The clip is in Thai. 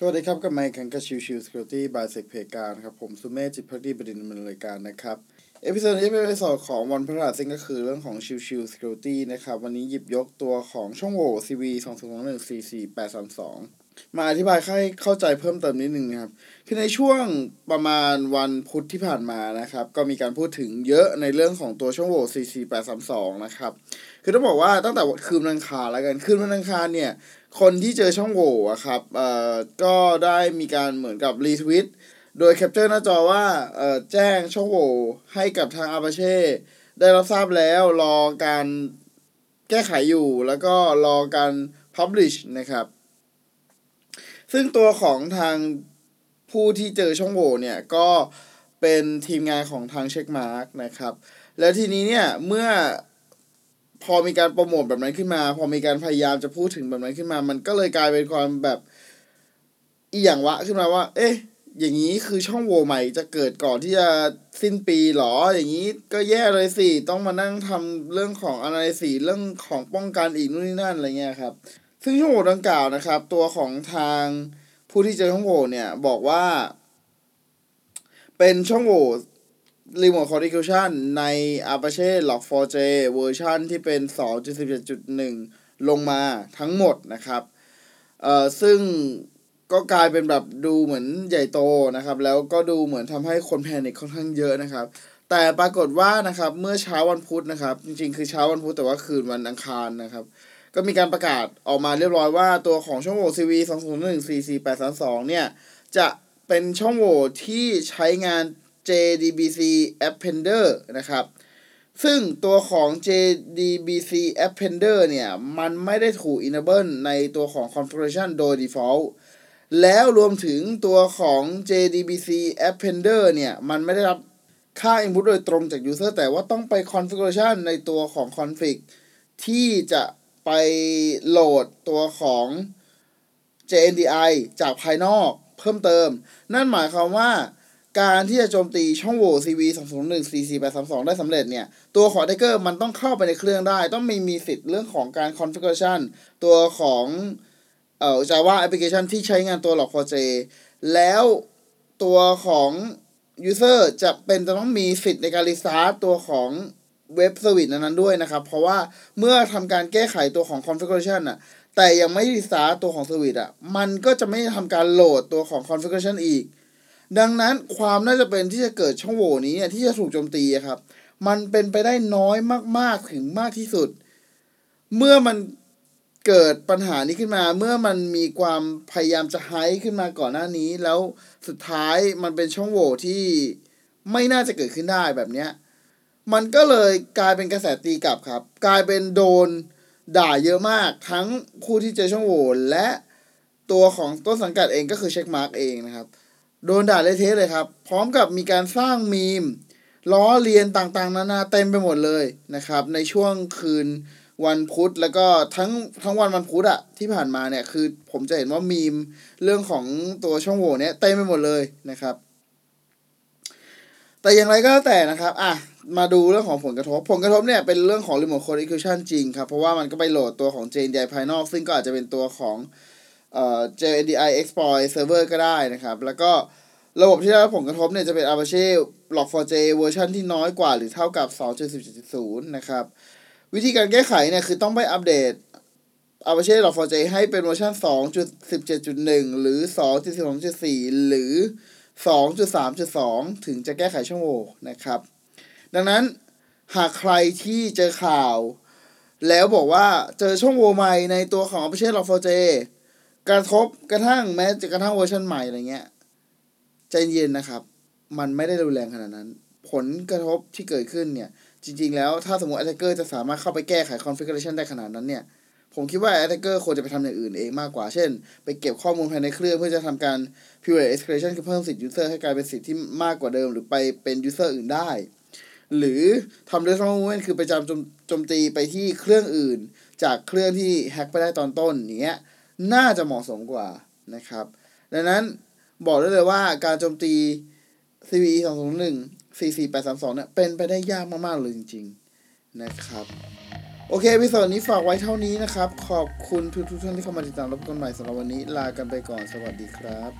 สวัสดีครับกับไมค์คันกับ Chill Chill Security by SecPlayground ครับ ผมสุเมธจิตภักดีบดินทร์ดำเนินรายการนะครับ episode นี้เป็น episode ของวันพฤหัสซึ่งก็คือเรื่องของ Chill Chill Security นะครับ วันนี้หยิบยกตัวของช่องโหว่ CV 2 0 2 1 4 4 8 3 2ม มาอธิบายให้เข้าใจเพิ่มเติมนิดนึงนะครับ คือในช่วงประมาณวันพุธที่ผ่านมานะครับ ก็มีการพูดถึงเยอะในเรื่องของตัวช่องโหว่ 44832 นะครับ คือต้องบอกว่าตั้งแต่คืนวันอังคารแล้วกัน คืนวันอังคารเนี่ย คนที่เจอช่องโหว่อะครับ เอ่อ ก็ได้มีการเหมือนกับ retweet โดย capture หน้าจอว่า เอ่อ แจ้งช่องโหว่ให้กับทางอา p าเช่ ได้รับทราบแล้ว รอการแก้ไขอยู่ แล้วก็รอการ publish นะครับ ซึ่งตัวของทางผู้ที่เจอช่องโหว่เนี่ยก็เป็นทีมงานของทาง Checkmarx นะครับ แล้วทีนี้เนี่ยเมื่อพอมีการโปรโมทแบบนั้นขึ้นมา พอมีการพยายามจะพูดถึงแบบนั้นขึ้นมา มันก็เลยกลายเป็นความแบบอีอย่างวะขึ้นมาว่า เอ๊ะ อย่างนี้คือช่องโหว่ใหม่จะเกิดก่อนที่จะสิ้นปีหรอ อย่างนี้ก็แย่เลยสิ ต้องมานั่งทำเรื่องของอะไรสิ เรื่องของป้องกันอีกนู่นนี่นั่นอะไรเงี้ยครับ ซึ่งช่องโหว่ดังกล่าวนะครับ ตัวของทางผู้ที่เจอช่องโหว่เนี่ยบอกว่า เป็นช่องโหว่ Remote Contribution ใน Apache Log4j เวอร์ชันที่เป็น 2.17.1 ลงมาทั้งหมดนะครับ เอ่อ ซึ่งก็กลายเป็นแบบดูเหมือนใหญ่โตนะครับ แล้วก็ดูเหมือนทำให้คนแพนิคค่อนข้างเยอะนะครับ แต่ปรากฏว่านะครับ เมื่อเช้าวันพุธนะครับ จริงๆ คือเช้าวันพุธแต่ว่าคืนวันอังคารนะครับ ก็มีการประกาศออกมาเรียบร้อยว่าตัวของช่องโหว่ CV 2014432เนี่ย จะเป็นช่องโหว่ที่ใช้งาน JDBC Appender นะครับ ซึ่งตัวของ JDBC Appender เนี่ย มันไม่ได้ถูก enable ในตัวของ configuration โดย default แล้วรวมถึงตัวของ JDBC Appender เนี่ย มันไม่ได้รับค่า input โดยตรงจาก user แต่ว่าต้องไป configuration ในตัวของ config ที่จะ ไปโหลดตัวของ JNDI จากภายนอกเพิ่มเติม นั่นหมายความว่าการที่จะโจมตีช่องโหว่ CV 201 44832 ได้สำเร็จเนี่ย ตัวของ Attacker มันต้องเข้าไปในเครื่องได้ ต้องมีมีสิทธิ์เรื่องของการ configuration ตัวของเอ่อ Java application ที่ใช้งานตัว Log4j แล้วตัวของ user จะเป็นจะต้องมีสิทธิ์ในการ restart ตัวของ web service นั้นๆด้วยนะครับ เพราะว่าเมื่อทำการแก้ไขตัวของ configuration อะแต่ยังไม่ restart ตัวของ service อะมันก็จะไม่ทำการโหลดตัวของ configuration อีก ดังนั้นความน่าจะเป็นที่จะเกิดช่องโหว่นี้เนี่ยที่จะถูกโจมตีครับ มันเป็นไปได้น้อยมากๆถึงมากที่สุด เมื่อมันเกิดปัญหานี้ขึ้นมา เมื่อมันมีความพยายามจะไฮขึ้นมาก่อนหน้านี้ แล้วสุดท้ายมันเป็นช่องโหว่ที่ไม่น่าจะเกิดขึ้นได้แบบเนี้ย มันก็เลยกลายเป็นกระแสตีกลับครับ กลายเป็นโดนด่าเยอะมากทั้งผู้ที่เจอช่องโหว่และตัวของต้นสังกัดเองก็คือเช็คมาร์กเองนะครับ โดนด่าเละเทะเลยครับ พร้อมกับมีการสร้างมีม ล้อเลียนต่างๆ นานาเต็มไปหมดเลยนะครับ ในช่วงคืนวันพุธแล้วก็ทั้งทั้งวันวันพุธอะที่ผ่านมาเนี่ยคือผมจะเห็นว่ามีมเรื่องของตัวช่องโหว่เนี่ยเต็มไปหมดเลยนะครับ แต่อย่างไรก็แล้วแต่นะครับ อะ มาดูเรื่องของผลกระทบ ผลกระทบเนี่ยเป็นเรื่องของ remote code execution จริงครับ เพราะว่ามันก็ไปโหลดตัวของ JNDI ภายนอก ซึ่งก็อาจจะเป็นตัวของเอ่อ JNDI exploit server ก็ได้นะครับ แล้วก็ระบบที่ได้รับผลกระทบเนี่ยจะเป็น Apache Log4j เวอร์ชันที่น้อยกว่าหรือเท่ากับ 2.17.0นะครับ วิธีการแก้ไขเนี่ยคือต้องไปอัปเดต Apache Log4j ให้เป็นเวอร์ชัน2.17.1 หรือ 2.12.4 หรือ 2.3.2 ถึงจะแก้ไขช่องโหว่นะครับ ดังนั้นหากใครที่เจอข่าว แล้วบอกว่าเจอช่องโหว่ใหม่ในตัวของ Apache Log4j กระทบกระทั่งแม้จะกระทั่งเวอร์ชันใหม่อะไรเงี้ยใจเย็นนะครับ มันไม่ได้รุนแรงขนาดนั้น ผลกระทบที่เกิดขึ้นเนี่ย จริงๆแล้วถ้าสมมติ attacker จะสามารถเข้าไปแก้ไข configuration ได้ขนาดนั้นเนี่ย ผมคิดว่า attacker ควรจะไปทำอย่างอื่นเองมากกว่า เช่น ไปเก็บข้อมูลภายในเครื่องเพื่อจะทำการ privilege escalation คือเพิ่มสิทธิ์ user ให้กลายเป็นสิทธิ์ที่มากกว่าเดิม หรือไปเป็น user อื่นได้ หรือทำ lateral movement คือไปจำโจมโจมตีไปที่เครื่องอื่น จากเครื่องที่แฮ็กไปได้ตอนต้นอย่างเงี้ยน่าจะเหมาะสมกว่านะครับ ดังนั้นบอกได้เลยว่าการโจมตี CVE 201 44832เนี่ยเป็นไปได้ยากมาก ๆ เลยจริง ๆ นะครับ โอเควิดีโอนี้ฝากไว้เท่านี้นะครับ ขอบคุณทุกๆท่านที่เข้ามาติดตามรับชมกันใหม่สำหรับวันนี้ลากันไปก่อนสวัสดีครับ